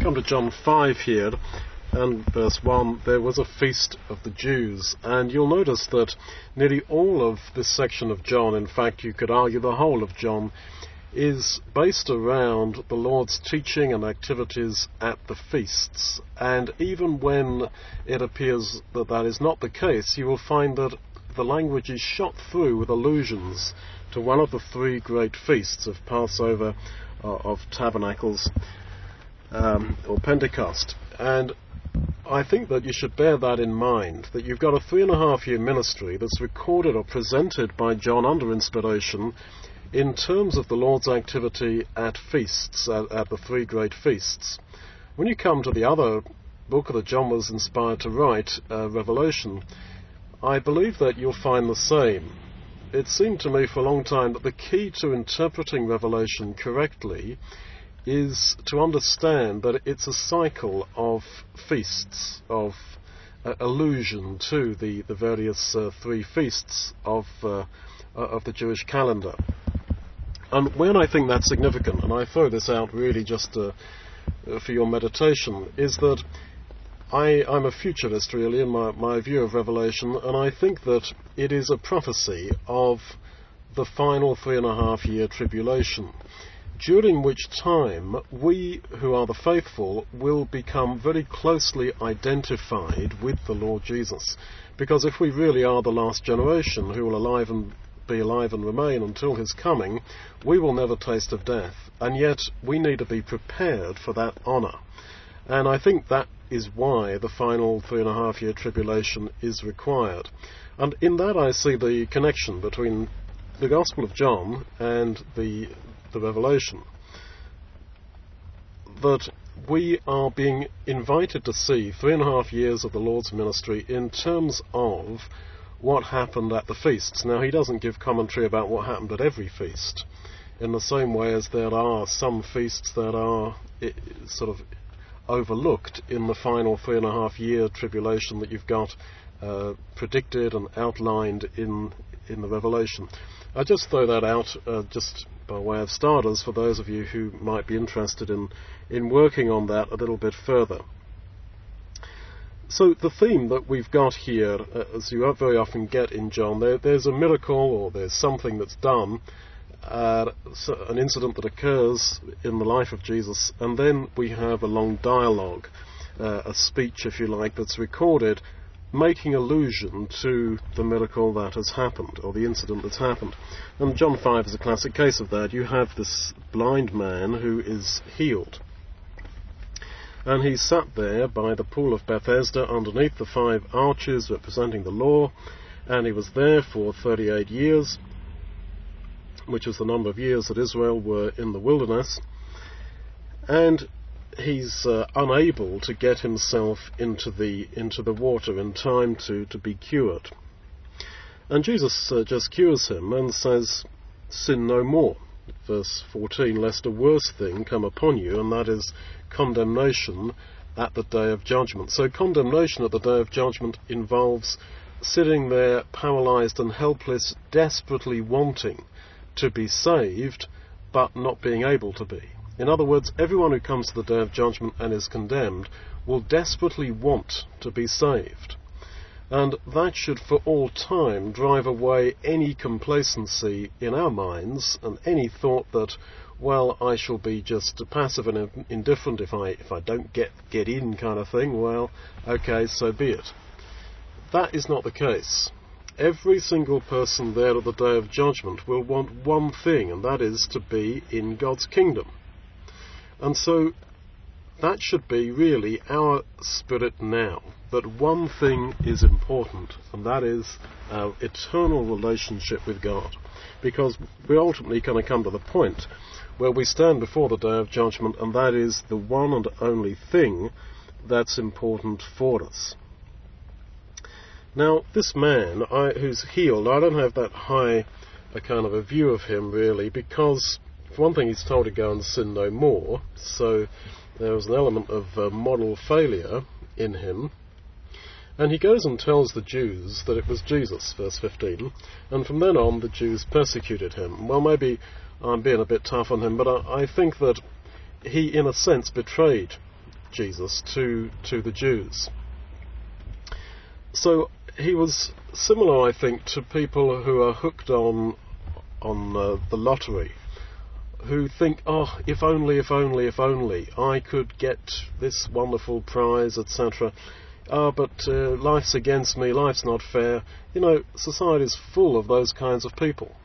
come to John 5 here, and verse 1, there was a feast of the Jews. And you'll notice that nearly all of this section of John, in fact, you could argue the whole of John, is based around the Lord's teaching and activities at the feasts. And even when it appears that that is not the case, you will find that the language is shot through with allusions to one of the three great feasts of Passover, uh, of Tabernacles, um, or Pentecost. And I think that you should bear that in mind, that you've got a three and a half year ministry that's recorded or presented by John under inspiration in terms of the Lord's activity at feasts, at, at, the three great feasts. When you come to the other book that John was inspired to write, uh, Revelation, I believe that you'll find the same. It seemed to me for a long time that the key to interpreting Revelation correctly is to understand that it's a cycle of feasts, of uh, allusion to the, the various uh, three feasts of, uh, of the Jewish calendar. And when I think that's significant, and I throw this out really just uh, for your meditation, is that I, am a futurist really in my, my view of Revelation, and I think that it is a prophecy of the final three and a half year tribulation, during which time we who are the faithful will become very closely identified with the Lord Jesus. Because if we really are the last generation who will alive and be alive and remain until his coming, we will never taste of death. And yet we need to be prepared for that honour. And I think that is why the final three and a half year tribulation is required. And in that I see the connection between the Gospel of John and the, the Revelation. That we are being invited to see three and a half years of the Lord's ministry in terms of what happened at the feasts. Now, he doesn't give commentary about what happened at every feast, in the same way as there are some feasts that are sort of overlooked in the final three and a half year tribulation that you've got uh, predicted and outlined in in the Revelation. I just throw that out uh, just by way of starters for those of you who might be interested in in working on that a little bit further. So the theme that we've got here, uh, as you very often get in John, there, there's a miracle or there's something that's done, uh, an incident that occurs in the life of Jesus, and then we have a long dialogue, uh, a speech, if you like, that's recorded, making allusion to the miracle that has happened or the incident that's happened. And John 5 is a classic case of that. You have this blind man who is healed and he sat there by the pool of Bethesda underneath the five arches representing the law, and he was there for 38 years, which was the number of years that Israel were in the wilderness, and he's uh, unable to get himself into the into the water in time to, to be cured. And Jesus uh, just cures him and says, Sin no more verse 14, lest a worse thing come upon you, and that is condemnation at the day of judgment. So, condemnation at the day of judgment involves sitting there paralyzed and helpless, desperately wanting to be saved, but not being able to be. In other words, everyone who comes to the day of judgment and is condemned will desperately want to be saved and that should for all time drive away any complacency in our minds and any thought that, well, I shall be just passive and indifferent if I if I don't get get in kind of thing. Well, okay, so be it. That is not the case. Every single person there at the day of judgment will want one thing, and that is to be in God's kingdom. And so that should be really our spirit now. That one thing is important, and that is our eternal relationship with God. Because we're ultimately going to come to the point where we stand before the day of judgment, and that is the one and only thing that's important for us. Now, this man I, who's healed, I don't have that high a kind of a view of him really, because for one thing, he's told to go and sin no more. So there was an element of uh, moral failure in him. And he goes and tells the Jews that it was Jesus, verse 15, and from then on the Jews persecuted him. Well, maybe I'm being a bit tough on him, but I, I think that he, in a sense, betrayed Jesus to, to the Jews. So he was similar, I think, to people who are hooked on on uh, the lottery, who think, oh, if only, if only, if only I could get this wonderful prize, etc. Ah, but uh, life's against me, life's not fair. You know, society's full of those kinds of people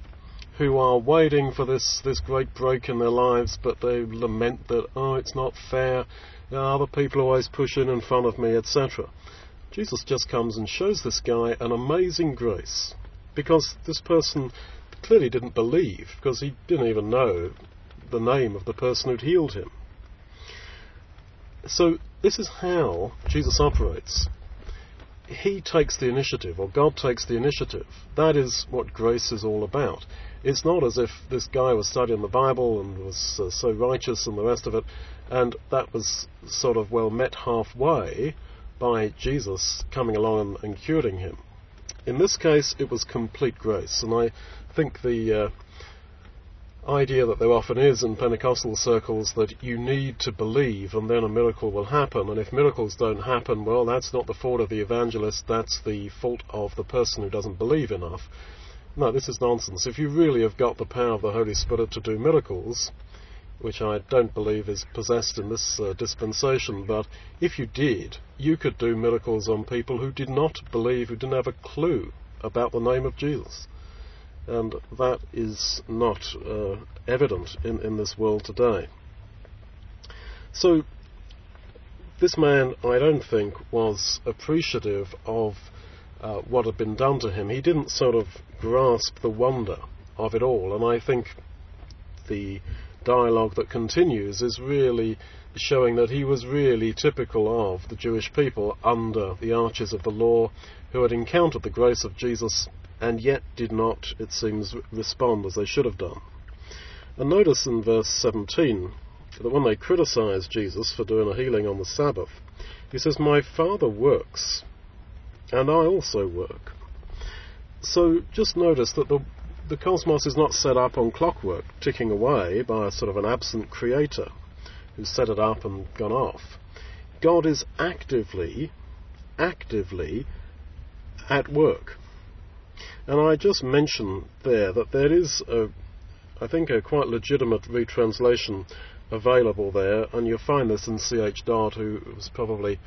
who are waiting for this, this great break in their lives, but they lament that, oh, it's not fair, other people always push in in front of me, etc. Jesus just comes and shows this guy an amazing grace, because this person clearly didn't believe, because he didn't even know the name of the person who'd healed him. So, this is how Jesus operates he takes the initiative, or God takes the initiative. That is what grace is all about. It's not as if this guy was studying the Bible and was uh, so righteous and the rest of it, and that was sort of well met halfway by Jesus coming along and, and curing him. In this case, it was complete grace, and I think the uh, idea that there often is in Pentecostal circles that you need to believe and then a miracle will happen. And if miracles don't happen, well, that's not the fault of the evangelist, that's the fault of the person who doesn't believe enough. No, this is nonsense. If you really have got the power of the Holy Spirit to do miracles, which I don't believe is possessed in this uh, dispensation, but if you did, you could do miracles on people who did not believe, who didn't have a clue about the name of Jesus and that is not uh, evident in, in this world today. So, this man, I don't think, was appreciative of uh, what had been done to him. He didn't sort of grasp the wonder of it all, and I think the dialogue that continues is really showing that he was really typical of the Jewish people under the arches of the law who had encountered the grace of Jesus and yet did not, it seems, respond as they should have done. And notice in verse 17 that when they criticize Jesus for doing a healing on the Sabbath, he says, My Father works, and I also work. So just notice that the, the cosmos is not set up on clockwork, ticking away by a sort of an absent creator who's set it up and gone off. God is actively, actively at work. And I just mention there that there is, a, I think, a quite legitimate retranslation available there, and you'll find this in C.H. Dodd, who was probably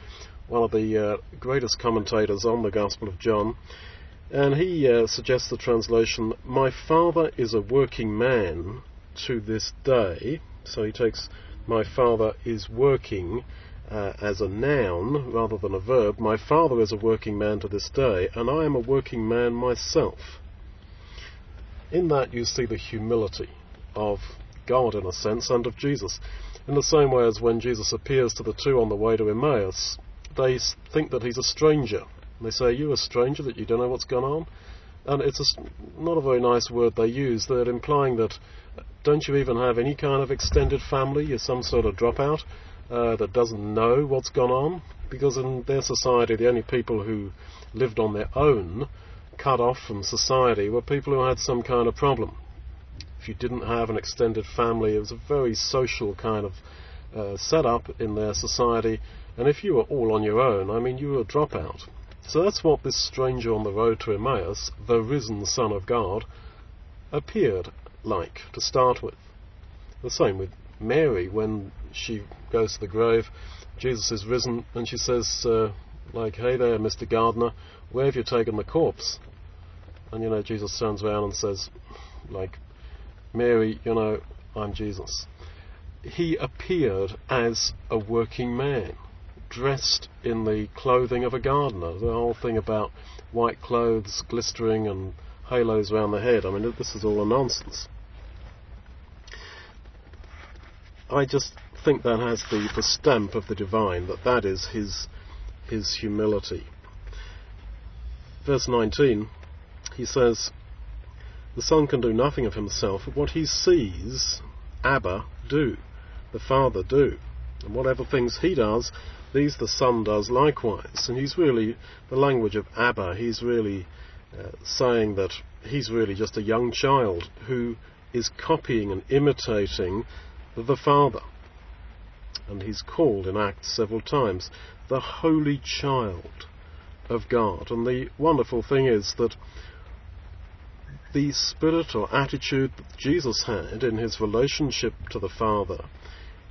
one of the uh, greatest commentators on the Gospel of John. And he uh, suggests the translation, My father is a working man to this day. So he takes, My father is working uh, as a noun rather than a verb. My father is a working man to this day, and I am a working man myself. In that you see the humility of God, in a sense, and of Jesus. In the same way as when Jesus appears to the two on the way to Emmaus, they think that he's a stranger. They say, Are you a stranger that you don't know what's gone on? And it's a, not a very nice word they use. They're implying that don't you even have any kind of extended family? You're some sort of dropout uh, that doesn't know what's gone on, because in their society, the only people who lived on their own, cut off from society, were people who had some kind of problem. If you didn't have an extended family, it was a very social kind of uh, setup in their society, and if you were all on your own, I mean, you were a dropout. So that's what this stranger on the road to Emmaus, the risen Son of God, appeared like to start with. The same with Mary, when she goes to the grave, Jesus is risen, and she says, uh, like, hey there, Mr. Gardener, where have you taken the corpse? And, you know, Jesus turns around and says, like, Mary, you know, I'm Jesus. He appeared as a working man, dressed in the clothing of a gardener. The whole thing about white clothes glistering and halos around the head, I mean, this is all nonsense. I just think that has the, the stamp of the divine, that that is his, his humility. Verse 19, he says, The Son can do nothing of himself, but what he sees Abba do, the Father do. And whatever things he does, these the Son does likewise. And he's really, the language of Abba, he's really uh, saying that he's really just a young child who is copying and imitating the Father. and he's called in Acts several times, the Holy Child of God. And the wonderful thing is that the spirit or attitude that Jesus had in his relationship to the Father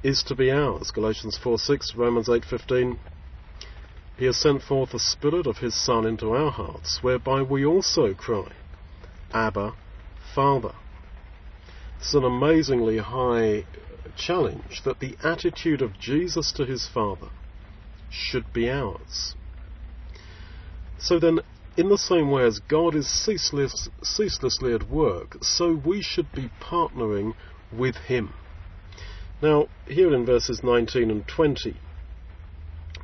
is to be ours. Galatians 4 6, Romans 8 15. He has sent forth the Spirit of His Son into our hearts, whereby we also cry, Abba, Father. It's an amazingly high challenge that the attitude of Jesus to His Father should be ours. So then, in the same way as God is ceaseless, ceaselessly at work, so we should be partnering with Him. Now, here in verses 19 and 20,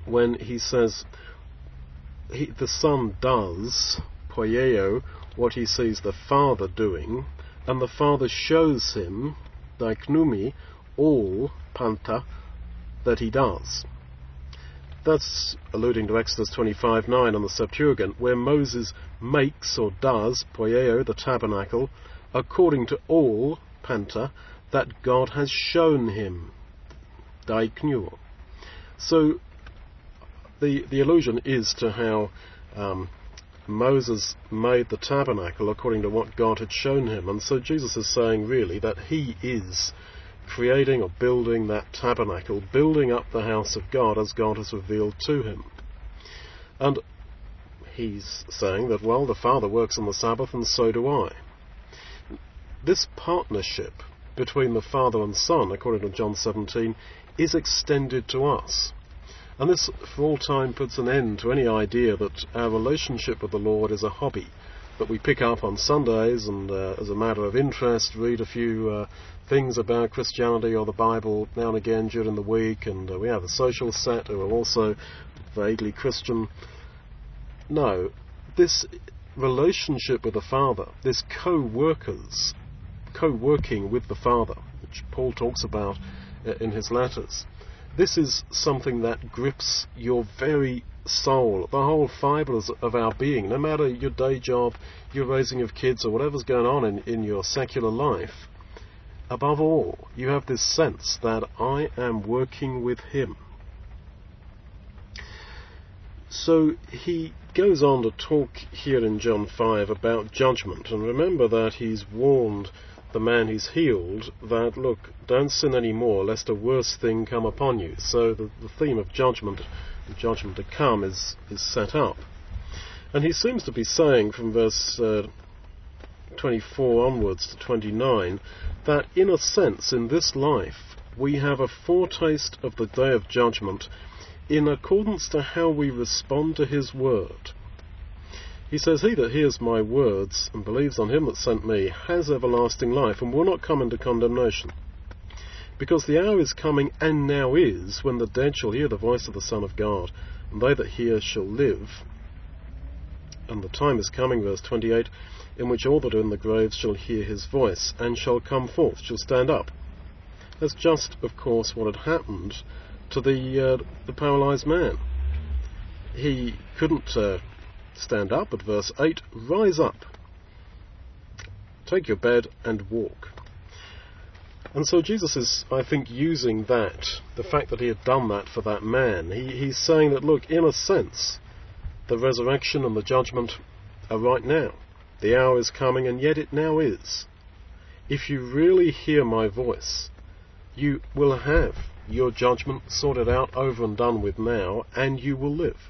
when he says he, the Son does, poieo, what he sees the Father doing, and the Father shows him, diknumi, all, panta, that he does. That's alluding to Exodus 25:9 on the Septuagint, where Moses makes or does, poieo, the tabernacle, according to all, panta, that God has shown him, daiknuo. So the, the allusion is to how um, Moses made the tabernacle according to what God had shown him. And so Jesus is saying really that he is creating or building that tabernacle, building up the house of God as God has revealed to him. And he's saying that, well, the Father works on the Sabbath and so do I. This partnership between the Father and Son, according to John 17, is extended to us. And this, for all time, puts an end to any idea that our relationship with the Lord is a hobby that we pick up on Sundays and, uh, as a matter of interest, read a few uh, things about Christianity or the Bible now and again during the week, and uh, we have a social set who are also vaguely Christian. No, this relationship with the Father, this co-workers, co-working with the Father, which Paul talks about uh, in his letters, this is something that grips your very soul, the whole fibres of our being. No matter your day job, your raising of kids, or whatever's going on in, in your secular life, above all, you have this sense that I am working with Him. So he goes on to talk here in John 5 about judgment, and remember that he's warned the man he's healed that, look, don't sin any more, lest a worse thing come upon you. So the, the theme of judgment, the judgment to come, is, is set up. And he seems to be saying from verse uh, 24 onwards to 29 that, in a sense, in this life, we have a foretaste of the day of judgment in accordance to how we respond to his word. He says, He that hears my words and believes on him that sent me has everlasting life and will not come into condemnation. Because the hour is coming, and now is, when the dead shall hear the voice of the Son of God, and they that hear shall live. And the time is coming, verse 28, in which all that are in the graves shall hear his voice, and shall come forth, shall stand up. That's just, of course, what had happened to the, uh, the paralyzed man. He couldn't uh, stand up at verse 8, rise up, take your bed and walk. And so Jesus is, I think, using that, the fact that he had done that for that man. He, he's saying that, look, in a sense, the resurrection and the judgment are right now. The hour is coming, and yet it now is. If you really hear my voice, you will have your judgment sorted out, over and done with now, and you will live.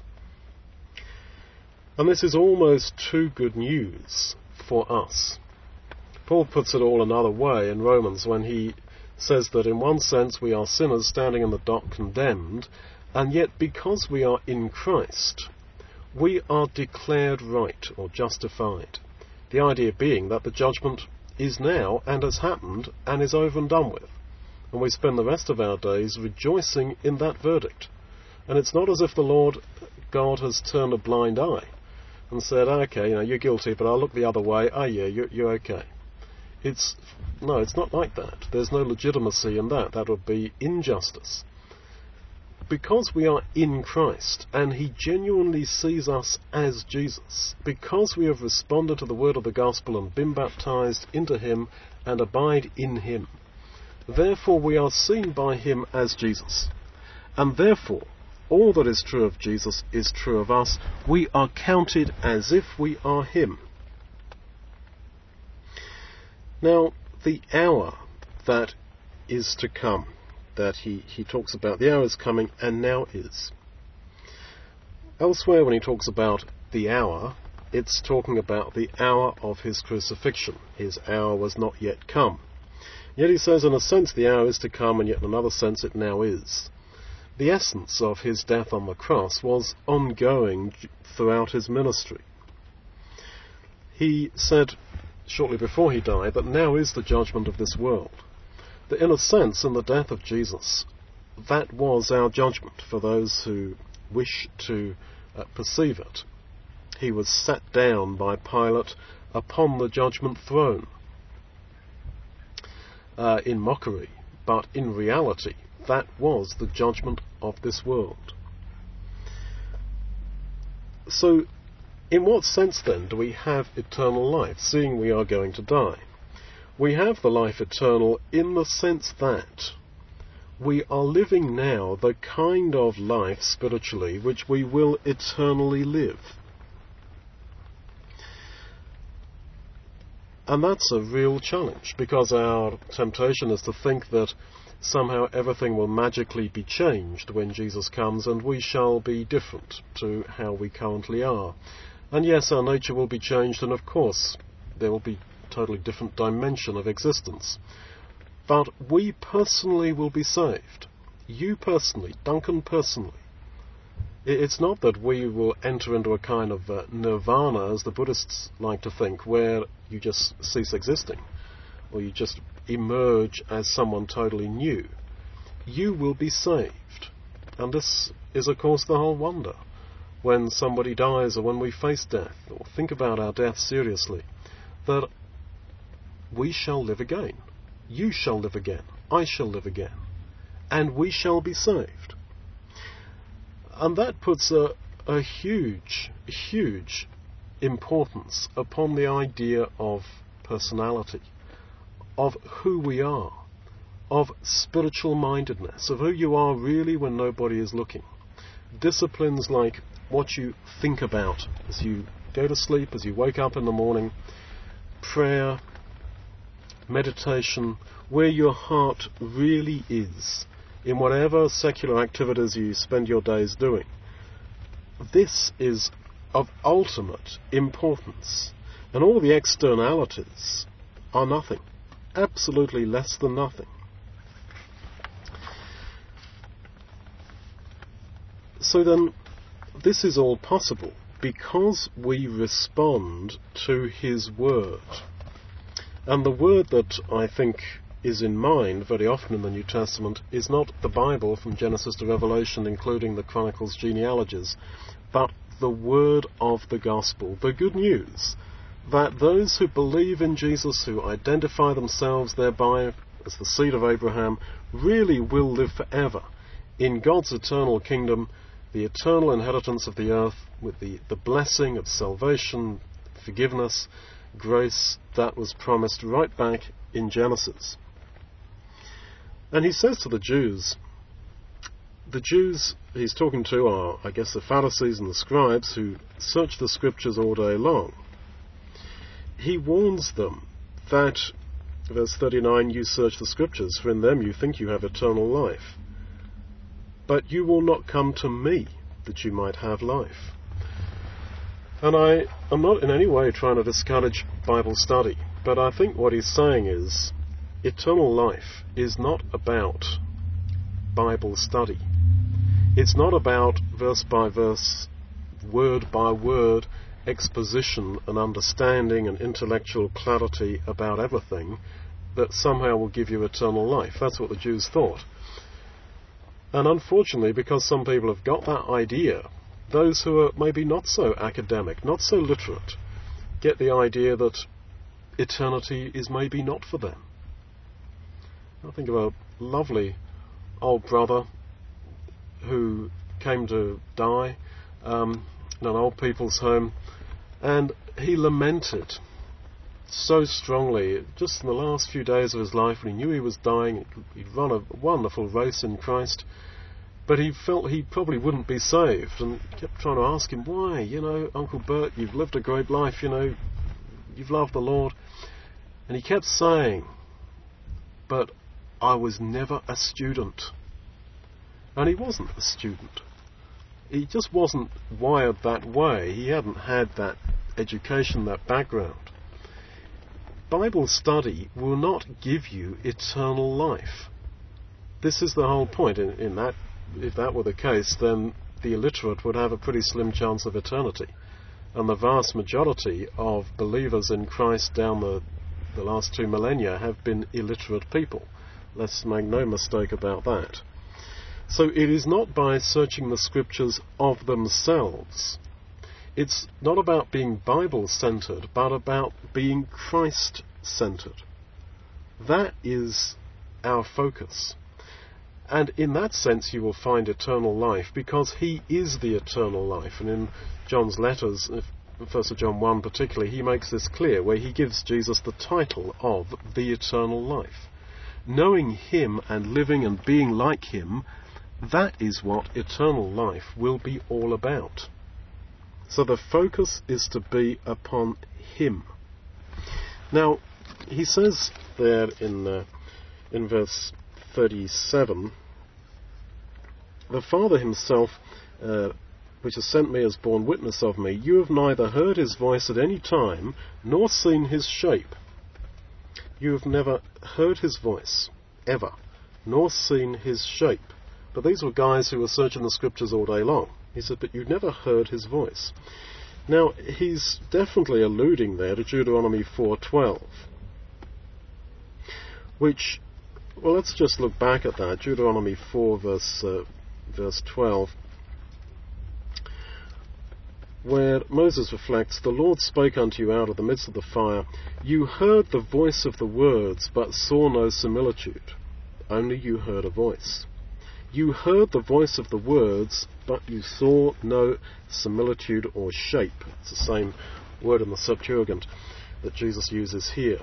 And this is almost too good news for us. Paul puts it all another way in Romans when he says that in one sense we are sinners standing in the dock condemned, and yet because we are in Christ, we are declared right or justified. The idea being that the judgment is now and has happened and is over and done with. And we spend the rest of our days rejoicing in that verdict. And it's not as if the Lord God has turned a blind eye and said, ah, okay, you know, you're guilty, but I'll look the other way. Oh yeah, you're, you're okay. It's, no, it's not like that. There's no legitimacy in that. That would be injustice. Because we are in Christ and He genuinely sees us as Jesus, because we have responded to the word of the gospel and been baptized into Him and abide in Him, therefore we are seen by Him as Jesus. And therefore, all that is true of Jesus is true of us. We are counted as if we are Him. Now, the hour that is to come, that he, he talks about, the hour is coming and now is. Elsewhere, when he talks about the hour, it's talking about the hour of his crucifixion. His hour was not yet come. Yet he says, in a sense, the hour is to come, and yet in another sense, it now is. The essence of his death on the cross was ongoing throughout his ministry. He said shortly before he died that now is the judgment of this world. That in a sense, in the death of Jesus, that was our judgment for those who wish to uh, perceive it. He was set down by Pilate upon the judgment throne uh, in mockery, but in reality, that was the judgment of this world. So, in what sense then do we have eternal life, seeing we are going to die? We have the life eternal in the sense that we are living now the kind of life spiritually which we will eternally live. And that's a real challenge because our temptation is to think that somehow everything will magically be changed when Jesus comes and we shall be different to how we currently are. And yes, our nature will be changed and of course there will be totally different dimension of existence. But we personally will be saved. You personally, Duncan personally. It's not that we will enter into a kind of uh, nirvana, as the Buddhists like to think, where you just cease existing, or you just emerge as someone totally new. You will be saved. And this is, of course, the whole wonder. When somebody dies, or when we face death, or think about our death seriously, that we shall live again. You shall live again. I shall live again. And we shall be saved. And that puts a, a huge, huge importance upon the idea of personality, of who we are, of spiritual mindedness, of who you are really when nobody is looking. Disciplines like what you think about as you go to sleep, as you wake up in the morning, prayer, meditation, where your heart really is in whatever secular activities you spend your days doing. This is of ultimate importance, and all the externalities are nothing, absolutely less than nothing. So then, this is all possible because we respond to His Word. And the word that I think is in mind very often in the New Testament is not the Bible from Genesis to Revelation, including the Chronicles genealogies, but the word of the gospel, the good news that those who believe in Jesus, who identify themselves thereby as the seed of Abraham, really will live forever in God's eternal kingdom, the eternal inheritance of the earth, with the, the blessing of salvation, forgiveness, grace that was promised right back in Genesis. And he says to the Jews, the Jews he's talking to are, I guess, the Pharisees and the scribes who search the scriptures all day long. He warns them that, verse 39, you search the scriptures, for in them you think you have eternal life. But you will not come to me that you might have life. And I am not in any way trying to discourage Bible study, but I think what he's saying is eternal life is not about Bible study. It's not about verse by verse, word by word exposition and understanding and intellectual clarity about everything that somehow will give you eternal life. That's what the Jews thought. And unfortunately, because some people have got that idea, those who are maybe not so academic, not so literate, get the idea that eternity is maybe not for them. I think of a lovely old brother who came to die um, in an old people's home, and he lamented so strongly just in the last few days of his life when he knew he was dying. He'd run a wonderful race in Christ But he felt he probably wouldn't be saved and kept trying to ask him, why? You know, Uncle Bert, you've lived a great life, you know, you've loved the Lord. And he kept saying, but I was never a student. And he wasn't a student. He just wasn't wired that way. He hadn't had that education, that background. Bible study will not give you eternal life. This is the whole point. In, in that, if that were the case, then the illiterate would have a pretty slim chance of eternity. And the vast majority of believers in Christ down the, the last two millennia have been illiterate people. Let's make no mistake about that. So it is not by searching the scriptures of themselves. It's not about being Bible centered, but about being Christ centered. That is our focus. And in that sense, you will find eternal life because He is the eternal life. And in John's letters, 1 John 1 particularly, he makes this clear where he gives Jesus the title of the eternal life. Knowing Him and living and being like Him, that is what eternal life will be all about. So the focus is to be upon Him. Now, he says there in, uh, in verse 37 The Father Himself, uh, which has sent me, has borne witness of me. You have neither heard His voice at any time, nor seen His shape. You have never heard his voice, ever, nor seen his shape. But these were guys who were searching the scriptures all day long. He said, but you've never heard his voice. Now, he's definitely alluding there to Deuteronomy 4.12, which, well, let's just look back at that. Deuteronomy 4, verse, uh, verse 12 where Moses reflects, The Lord spoke unto you out of the midst of the fire. You heard the voice of the words, but saw no similitude. Only you heard a voice. You heard the voice of the words, but you saw no similitude or shape. It's the same word in the Septuagint that Jesus uses here.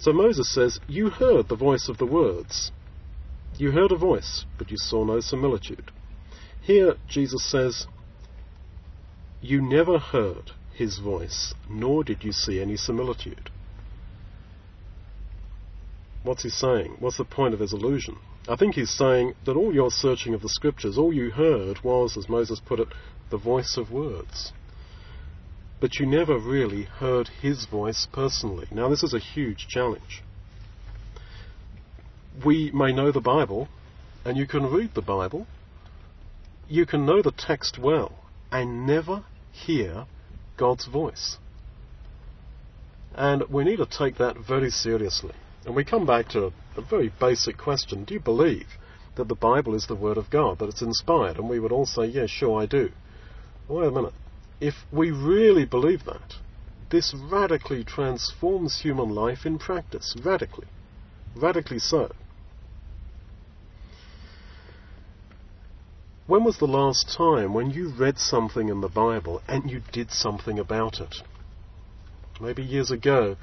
So Moses says, You heard the voice of the words. You heard a voice, but you saw no similitude. Here Jesus says, you never heard his voice, nor did you see any similitude. What's he saying? What's the point of his allusion? I think he's saying that all your searching of the scriptures, all you heard was, as Moses put it, the voice of words. But you never really heard his voice personally. Now, this is a huge challenge. We may know the Bible, and you can read the Bible, you can know the text well, and never hear God's voice. And we need to take that very seriously. And we come back to a, very basic question Do you believe that the Bible is the Word of God, that it's inspired? And we would all say, Yeah, sure, I do. Wait a minute. If we really believe that, this radically transforms human life in practice. Radically. Radically so. When was the last time when you read something in the Bible and you did something about it? Maybe years ago,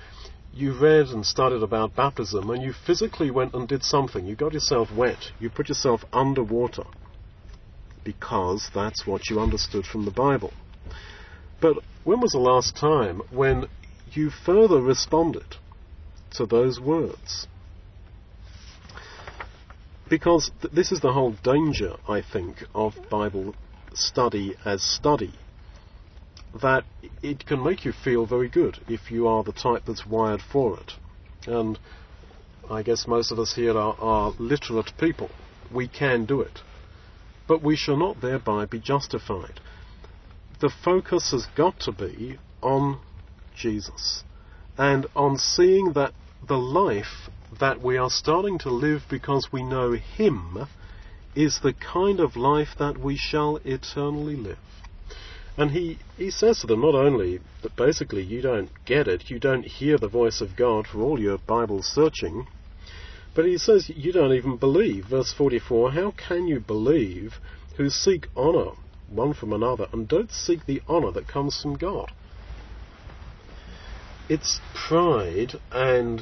you read and studied about baptism and you physically went and did something. You got yourself wet. You put yourself underwater because that's what you understood from the Bible. But when was the last time when you further responded to those words? Because th- this is the whole danger, I think, of Bible study as study. That it can make you feel very good if you are the type that's wired for it. And I guess most of us here are, are literate people. We can do it. But we shall not thereby be justified. The focus has got to be on Jesus and on seeing that the life that we are starting to live because we know Him is the kind of life that we shall eternally live. And he, he says to them not only that basically you don't get it, you don't hear the voice of God for all your Bible searching, but he says you don't even believe. Verse 44 How can you believe who seek honour one from another and don't seek the honour that comes from God? It's pride and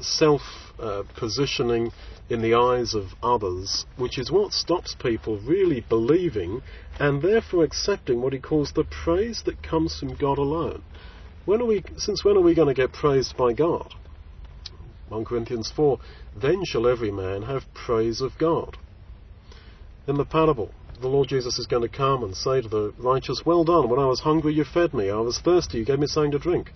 self uh, positioning in the eyes of others, which is what stops people really believing and therefore accepting what he calls the praise that comes from God alone. When are we, since when are we going to get praised by God? 1 Corinthians 4 Then shall every man have praise of God. In the parable, the Lord Jesus is going to come and say to the righteous, Well done, when I was hungry you fed me, I was thirsty you gave me something to drink.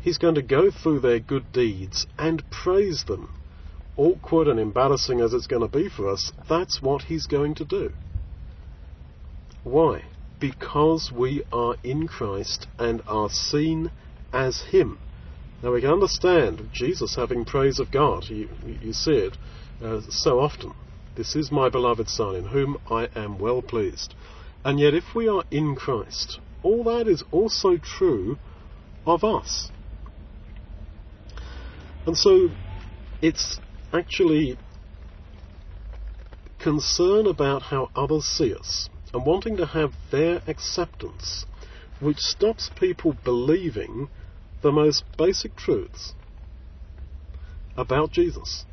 He's going to go through their good deeds and praise them. Awkward and embarrassing as it's going to be for us, that's what he's going to do. Why? Because we are in Christ and are seen as him. Now we can understand Jesus having praise of God. You, you see it uh, so often. This is my beloved Son, in whom I am well pleased. And yet, if we are in Christ, all that is also true of us. And so, it's actually concern about how others see us and wanting to have their acceptance which stops people believing the most basic truths about Jesus.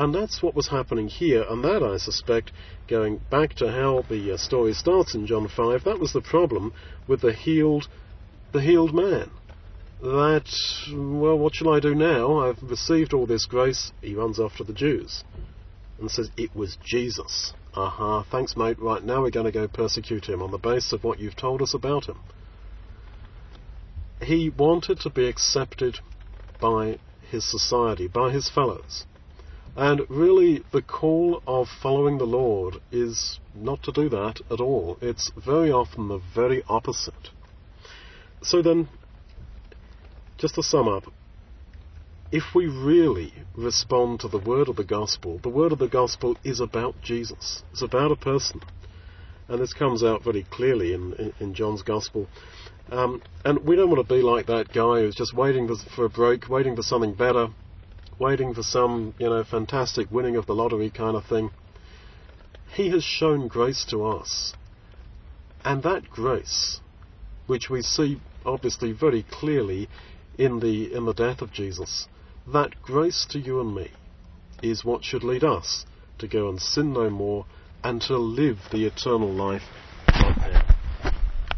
And that's what was happening here, and that, I suspect, going back to how the uh, story starts in John 5, that was the problem with the healed, the healed man. That, well, what shall I do now? I've received all this grace. He runs after the Jews and says, It was Jesus. Aha, uh-huh, thanks, mate. Right, now we're going to go persecute him on the basis of what you've told us about him. He wanted to be accepted by his society, by his fellows. And really, the call of following the Lord is not to do that at all. It's very often the very opposite. So then, just to sum up, if we really respond to the word of the gospel, the word of the gospel is about Jesus. It's about a person. And this comes out very clearly in, in, in John's gospel. Um, and we don't want to be like that guy who's just waiting for, for a break, waiting for something better, waiting for some, you know, fantastic winning of the lottery kind of thing. He has shown grace to us. And that grace, which we see obviously very clearly in the, in the death of Jesus, that grace to you and me is what should lead us to go and sin no more and to live the eternal life